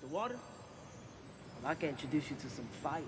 like the water, well, I can introduce you to some fire.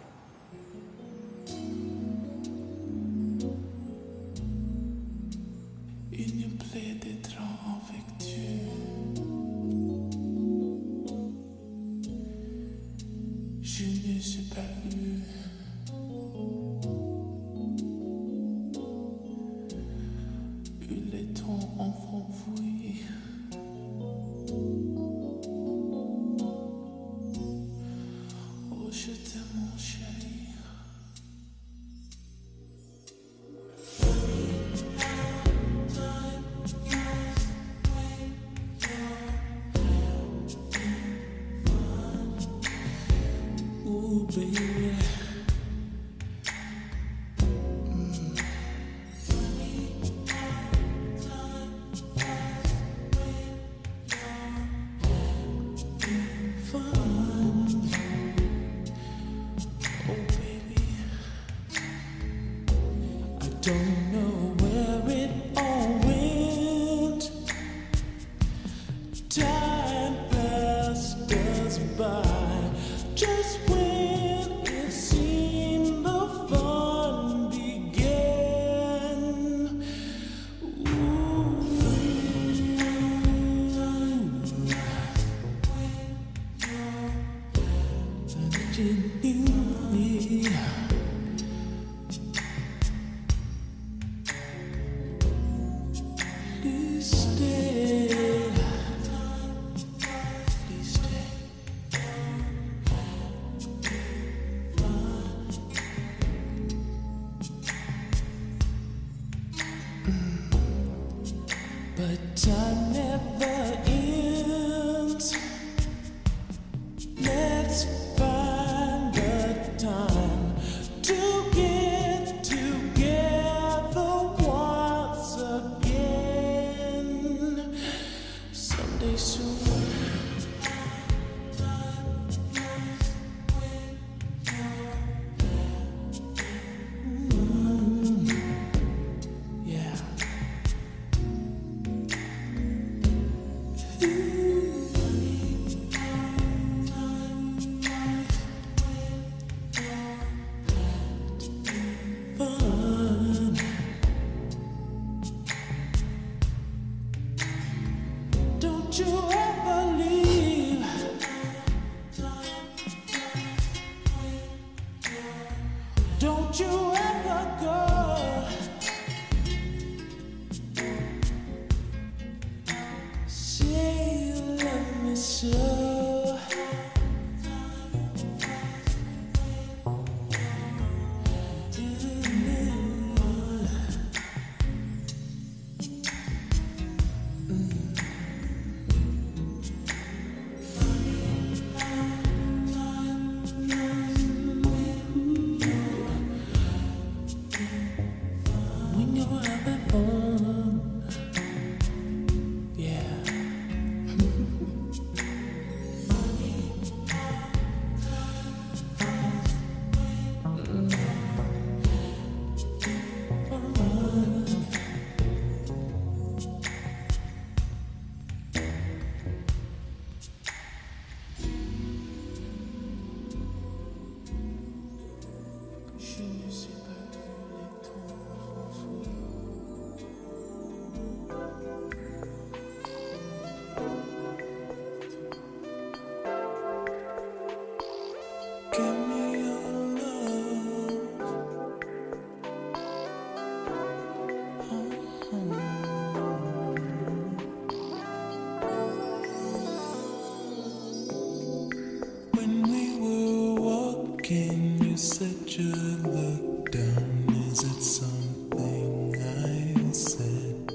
Can you set your look down. Is it something I said?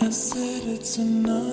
I said it's enough.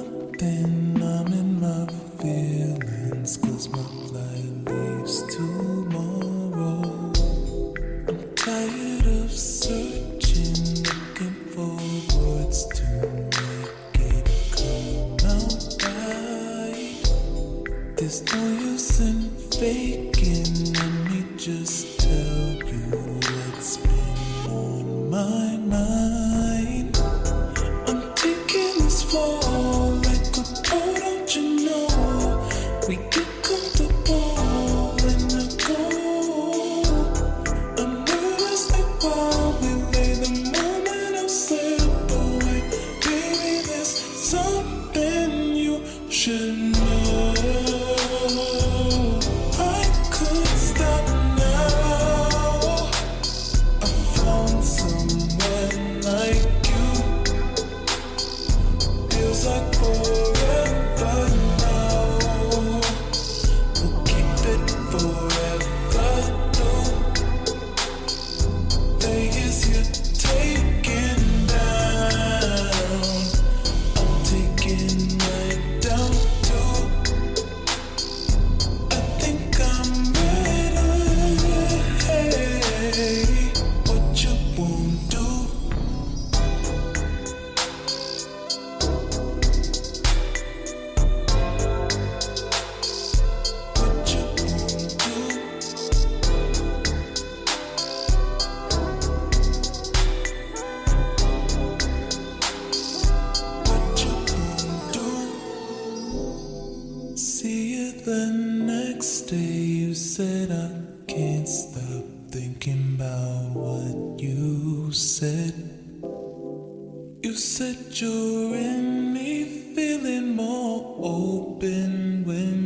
Said you're in me, feeling more open when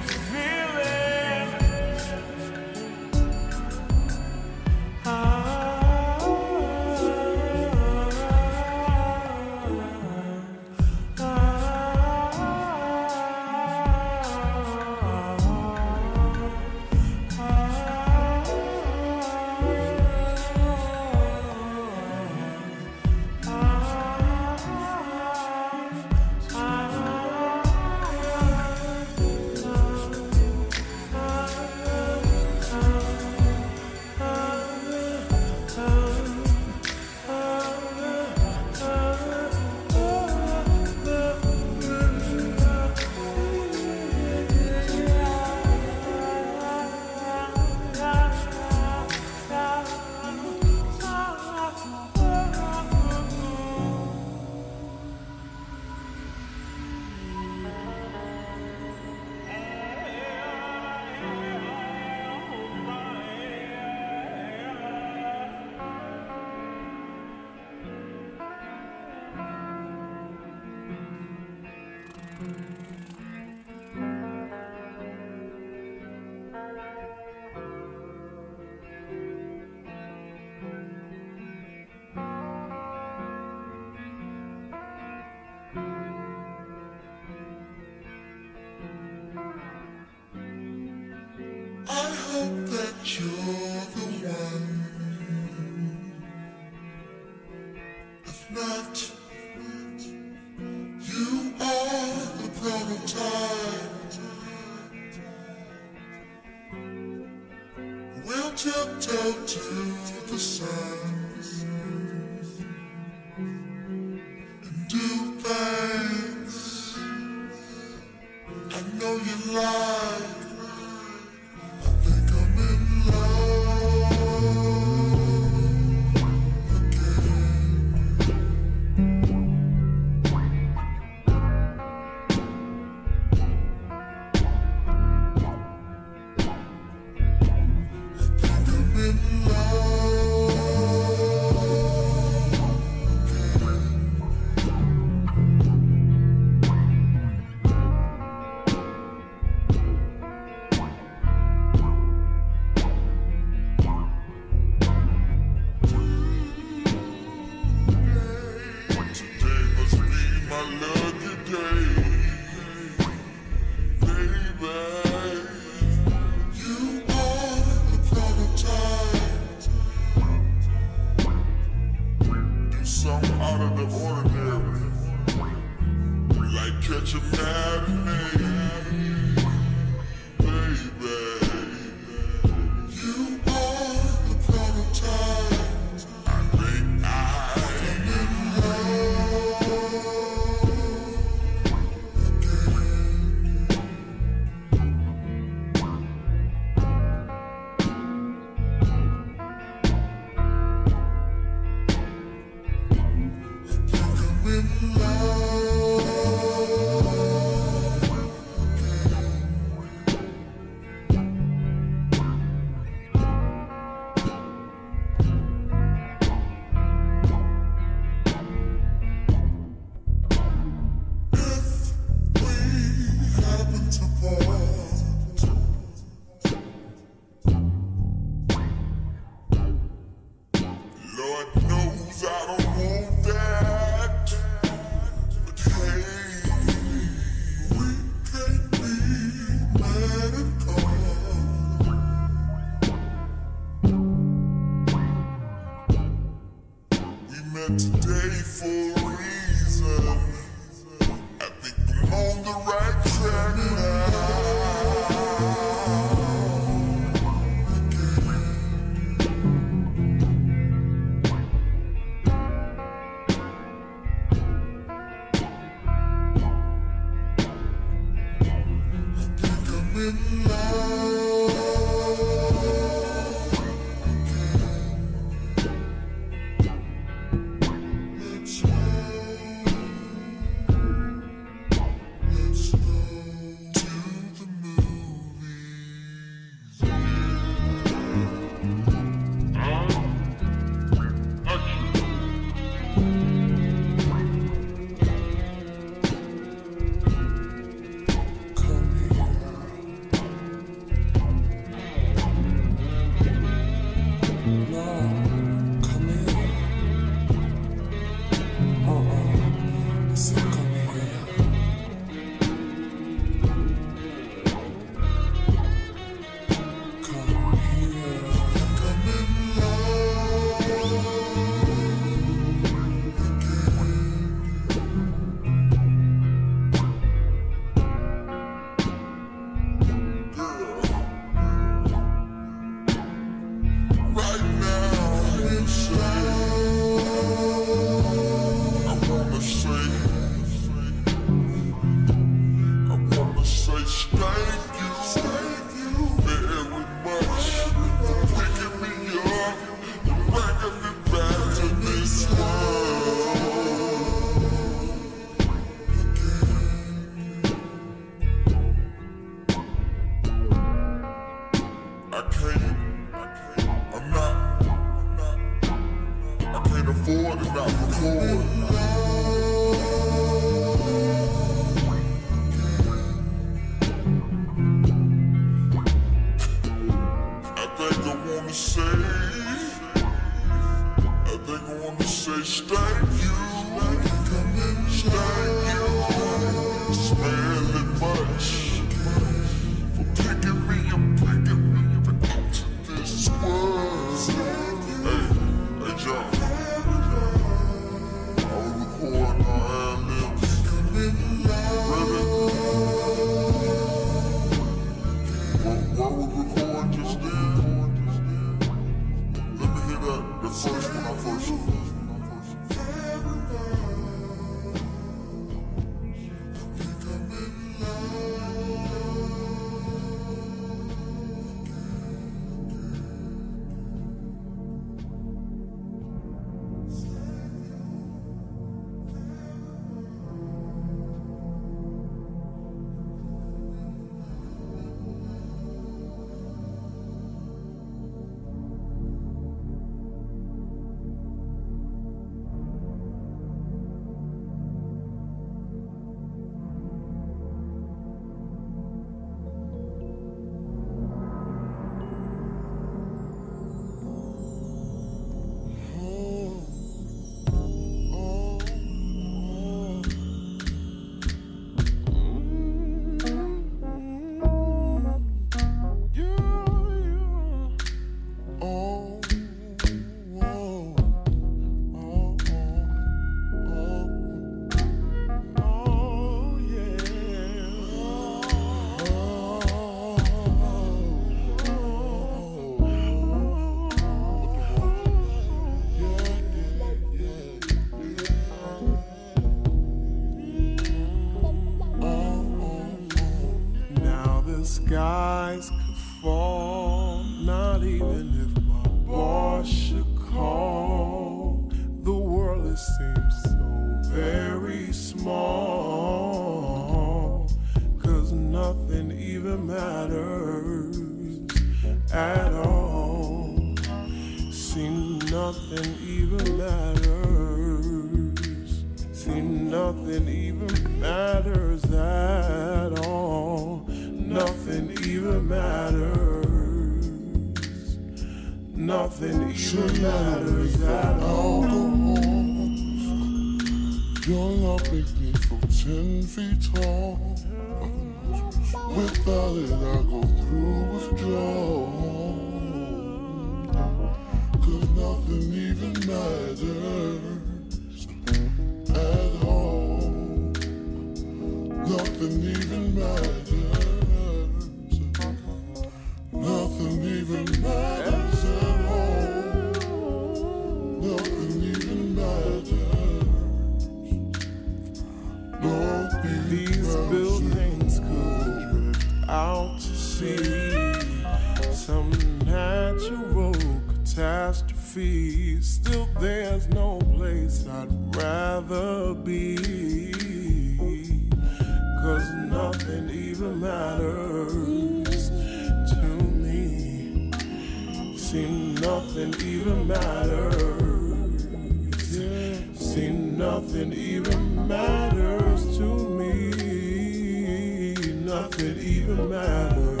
even matters.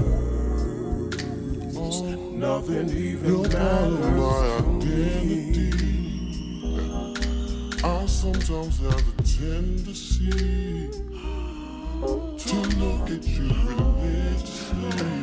Oh, nothing even You're matters. my identity. I sometimes have a tendency to look at you religiously.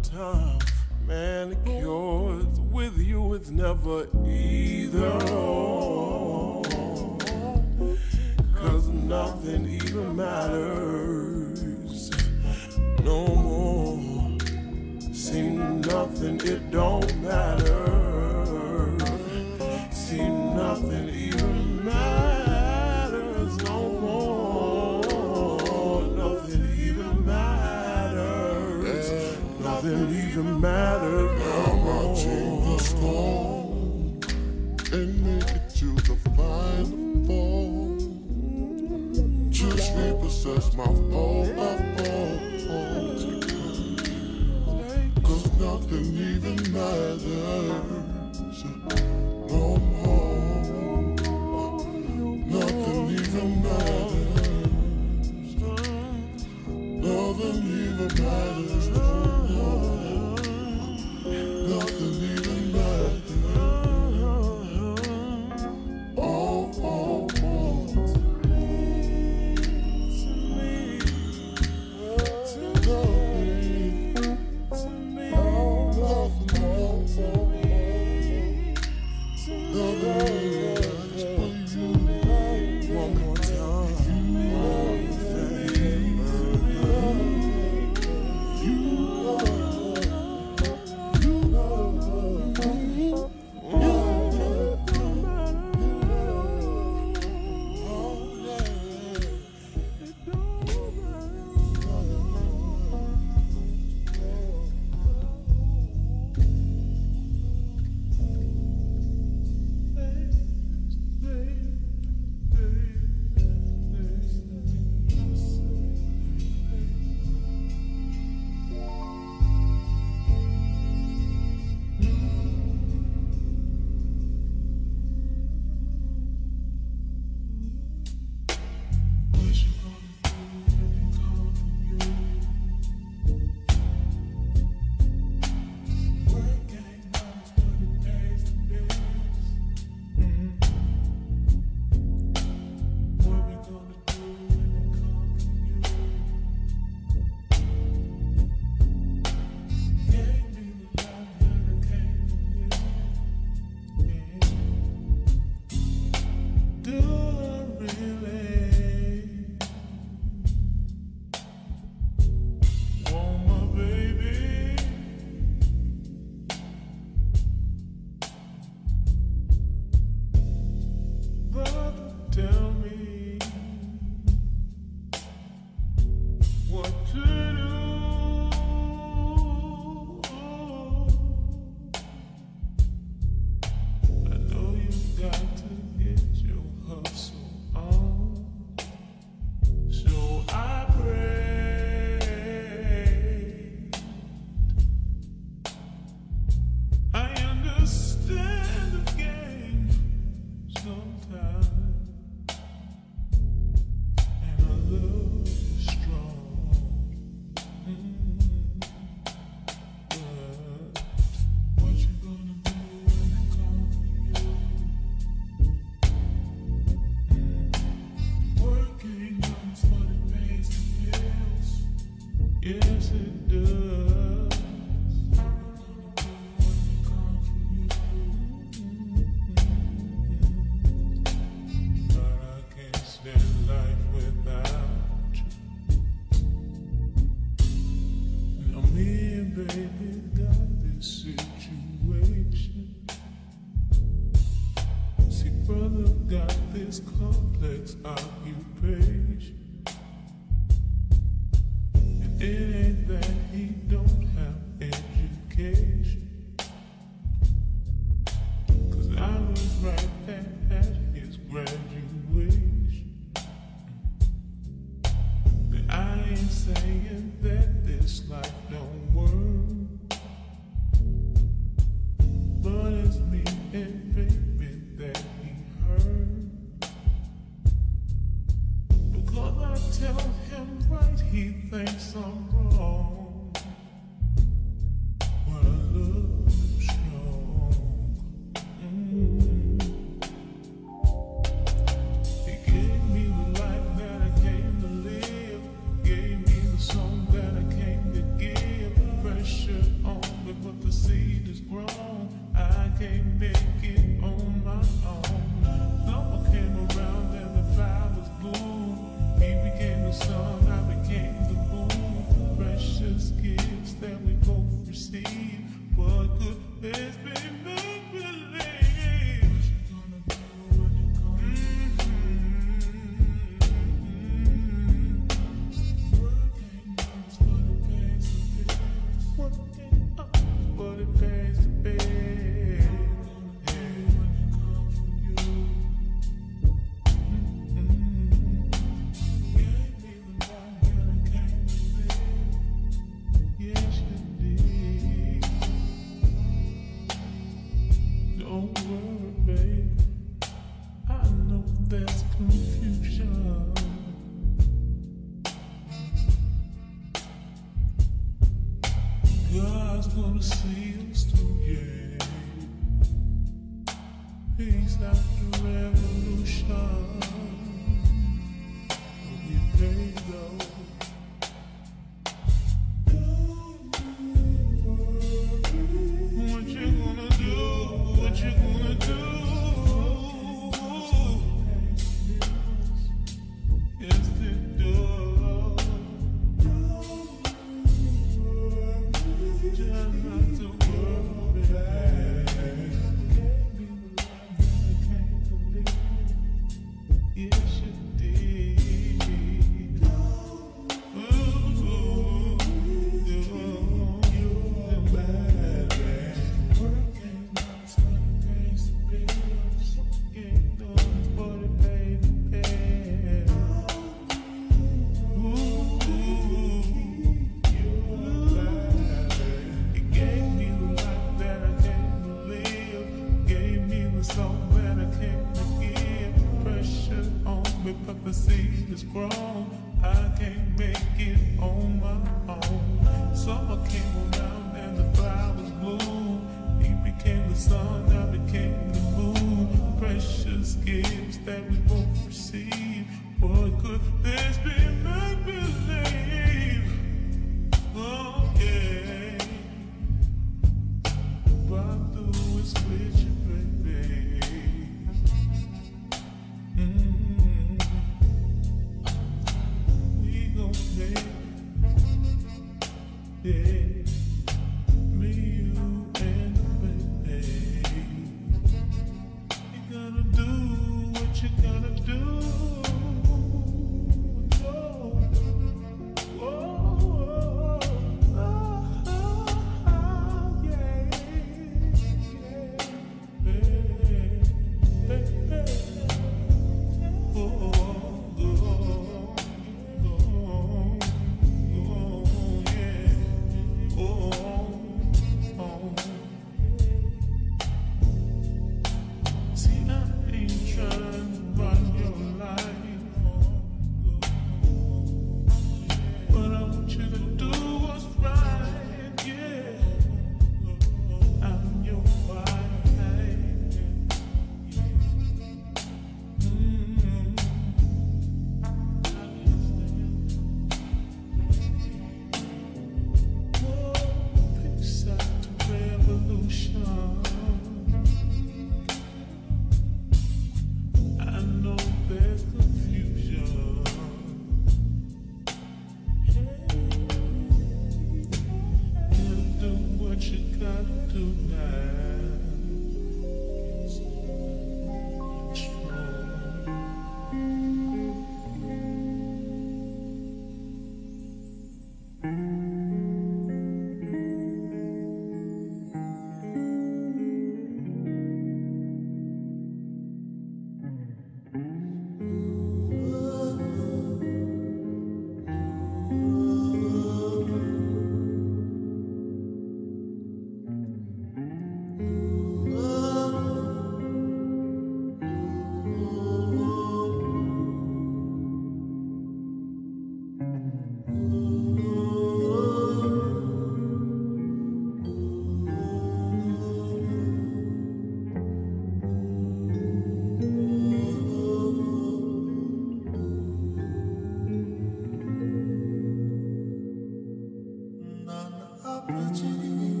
Waking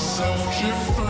watch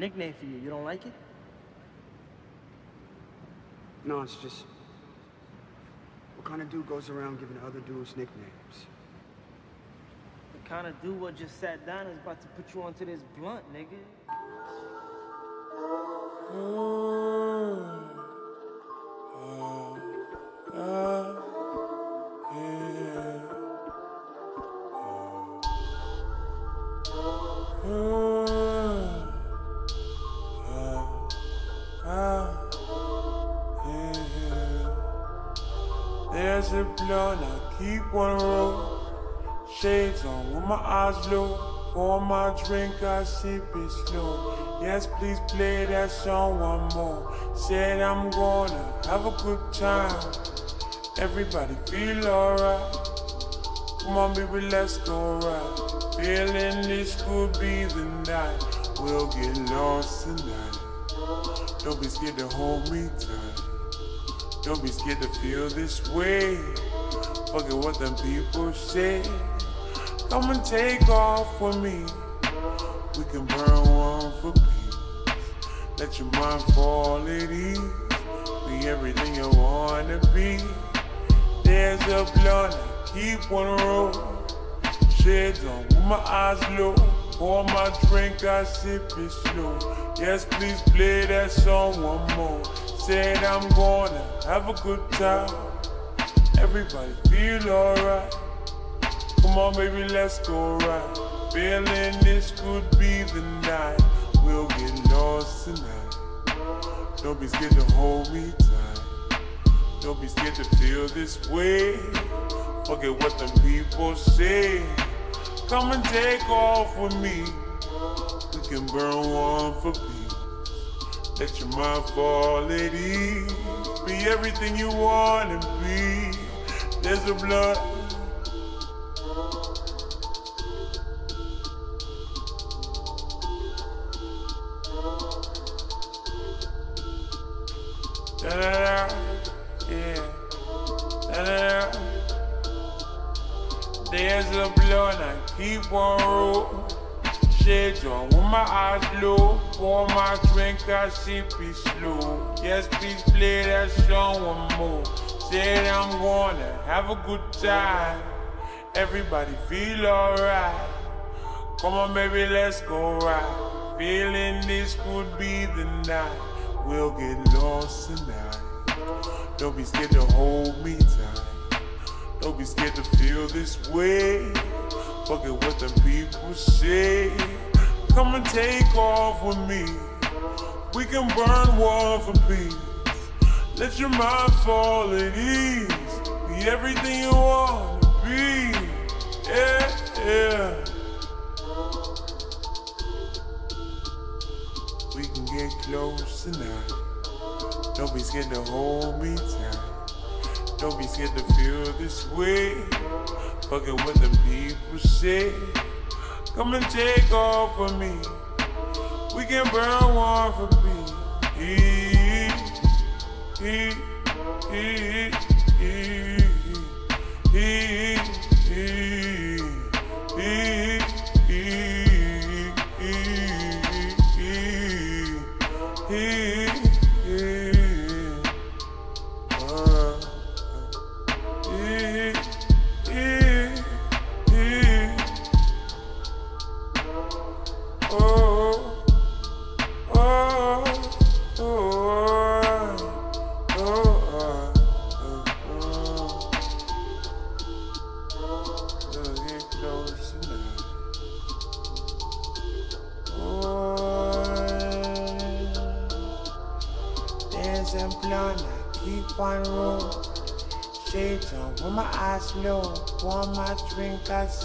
nickname for you. You don't like it? No, it's just... What kind of dude goes around giving other dudes nicknames? The kind of dude what just sat down is about to put you onto this blunt, nigga. There's blunt, I keep one roll. Shades on with my eyes low. Pour my drink, I sip it slow. Yes, please play that song one more. Said I'm gonna have a good time. Everybody feel alright. Come on, baby, let's go right. Feeling this could be the night. We'll get lost tonight. Don't be scared to hold me tight. Don't be scared to feel this way. Forget what them people say. Come and take off with me. We can burn one for peace. Let your mind fall at ease. Be everything you wanna be. There's a blunt, keep on roll. Shades on with my eyes low. Pour my drink, I sip it slow. Yes, please play that song one more. Said I'm gonna have a good time. Everybody feel alright. Come on, baby, let's go right. Feeling this could be the night. We'll get lost tonight. Don't be scared to hold me tight. Don't be scared to feel this way. Forget what the people say. Come and take off with me. We can burn one for peace. Let your mind fall at ease. Be everything you wanna be. There's a blood. Keep on roll. Shades on with my eyes low. Pour my drink, I sip it slow. Yes, please play that song one more. Said I'm gonna have a good time. Everybody feel alright. Come on, baby, let's go right. Feeling this could be the night. We'll get lost tonight. Don't be scared to hold me tight. Don't be scared to feel this way. Forget what the people say. Come and take off with me. We can burn one for peace. Let your mind fall at ease. Be everything you want to be. Yeah, yeah. We can get close tonight. Nobody's getting to hold me tight. Don't be scared to feel this way. Fucking what the people say. Come and take off with me. We can burn one for peace. E, e, e, e,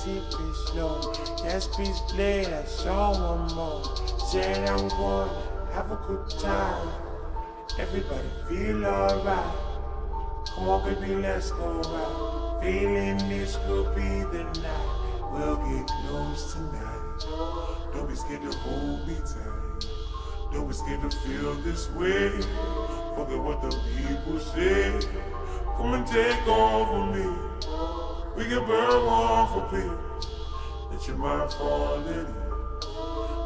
it slow. Yes, please play that song one more. Said I'm gonna have a good time. Everybody feel alright. Come on, baby, let's go right. Feeling this could be the night. We'll get close tonight. Don't be scared to hold me tight. Don't be scared to feel this way. Forget what the people say. Come and take over me. We can burn one for peace. Let your mind fall in.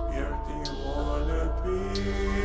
Be everything you wanna be.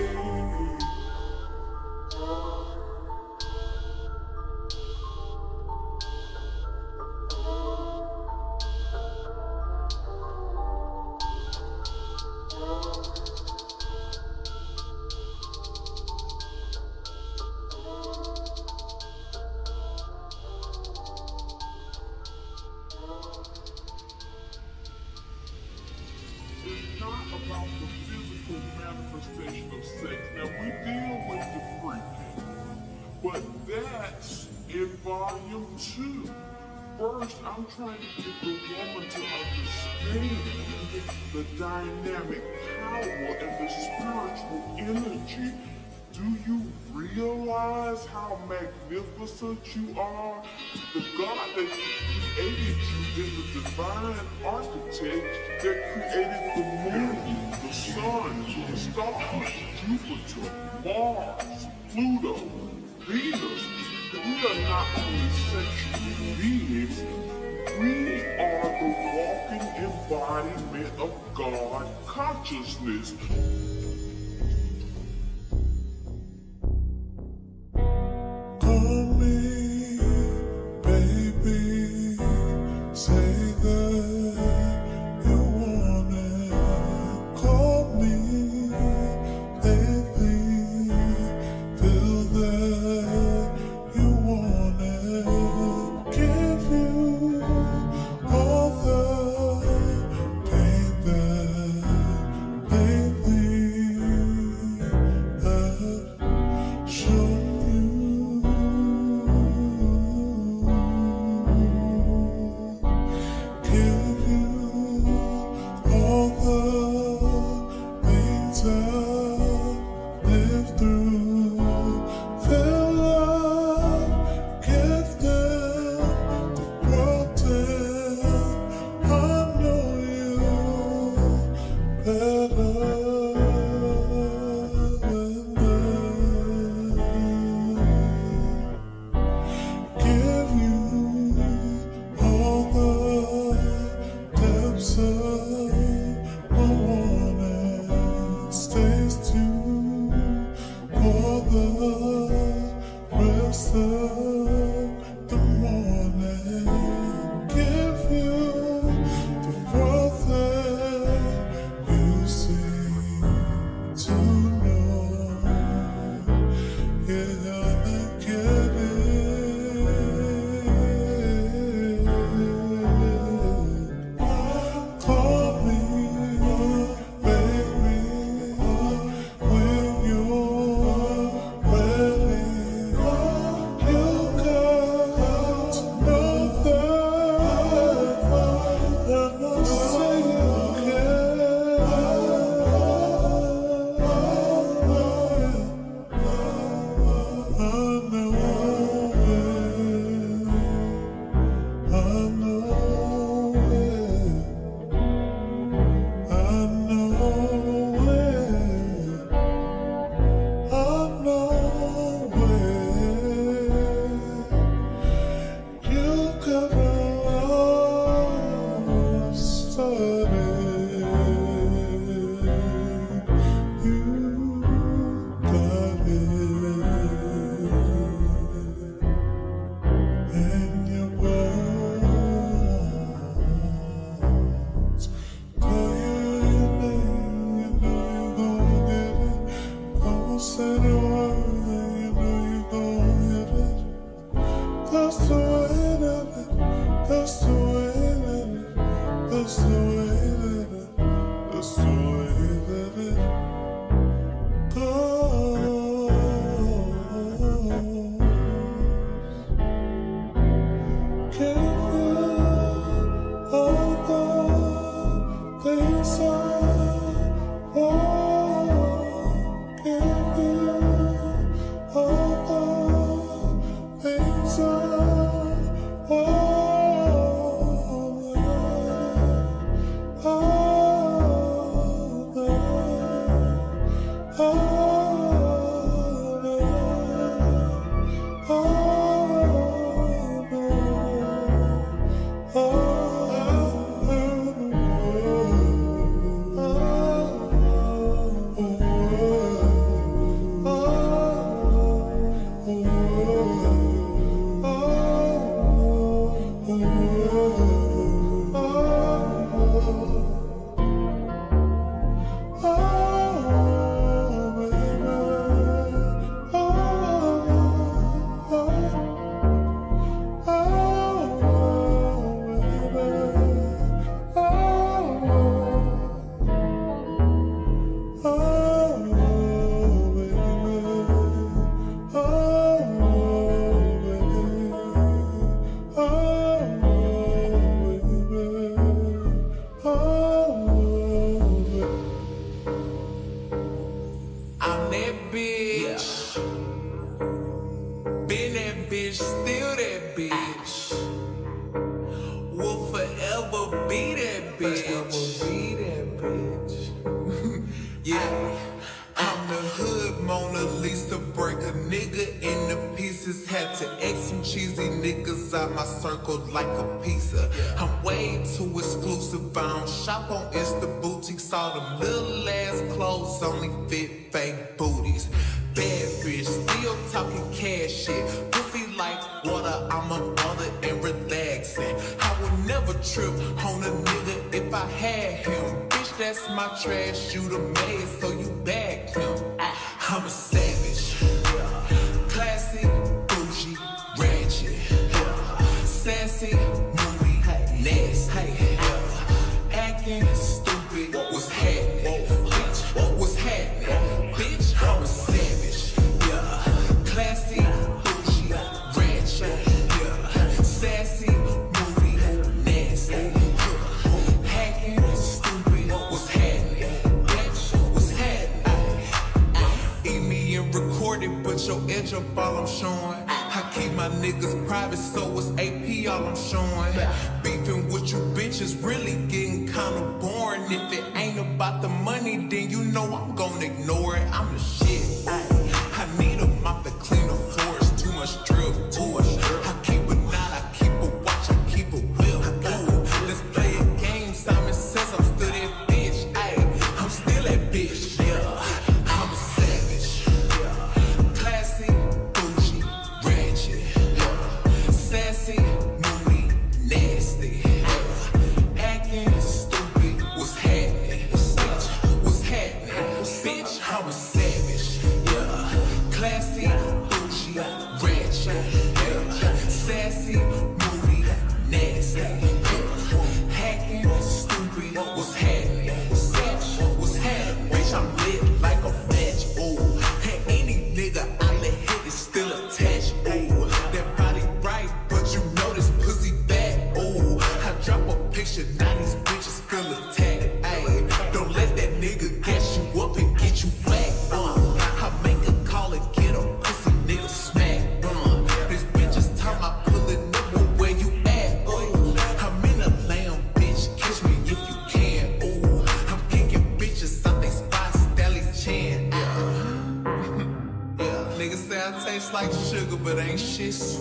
Realize how magnificent you are? The God that created you is the divine architect that created the moon, the sun, the stars, Jupiter, Mars, Pluto, Venus. We are not only sexual beings, we are the walking embodiment of God consciousness. only fit fake booties. Bad bitch, still talking cash shit. Pussy like water, I'm a mother and relaxing. I would never trip on a nigga if I had him. Bitch, that's my trash, you the mess. kiss.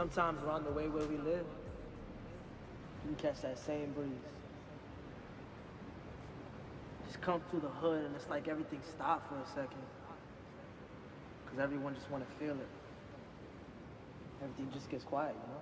Sometimes around the way where we live, you can catch that same breeze. Just come through the hood and it's like everything stopped for a second. Because everyone just want to feel it. Everything just gets quiet, you know?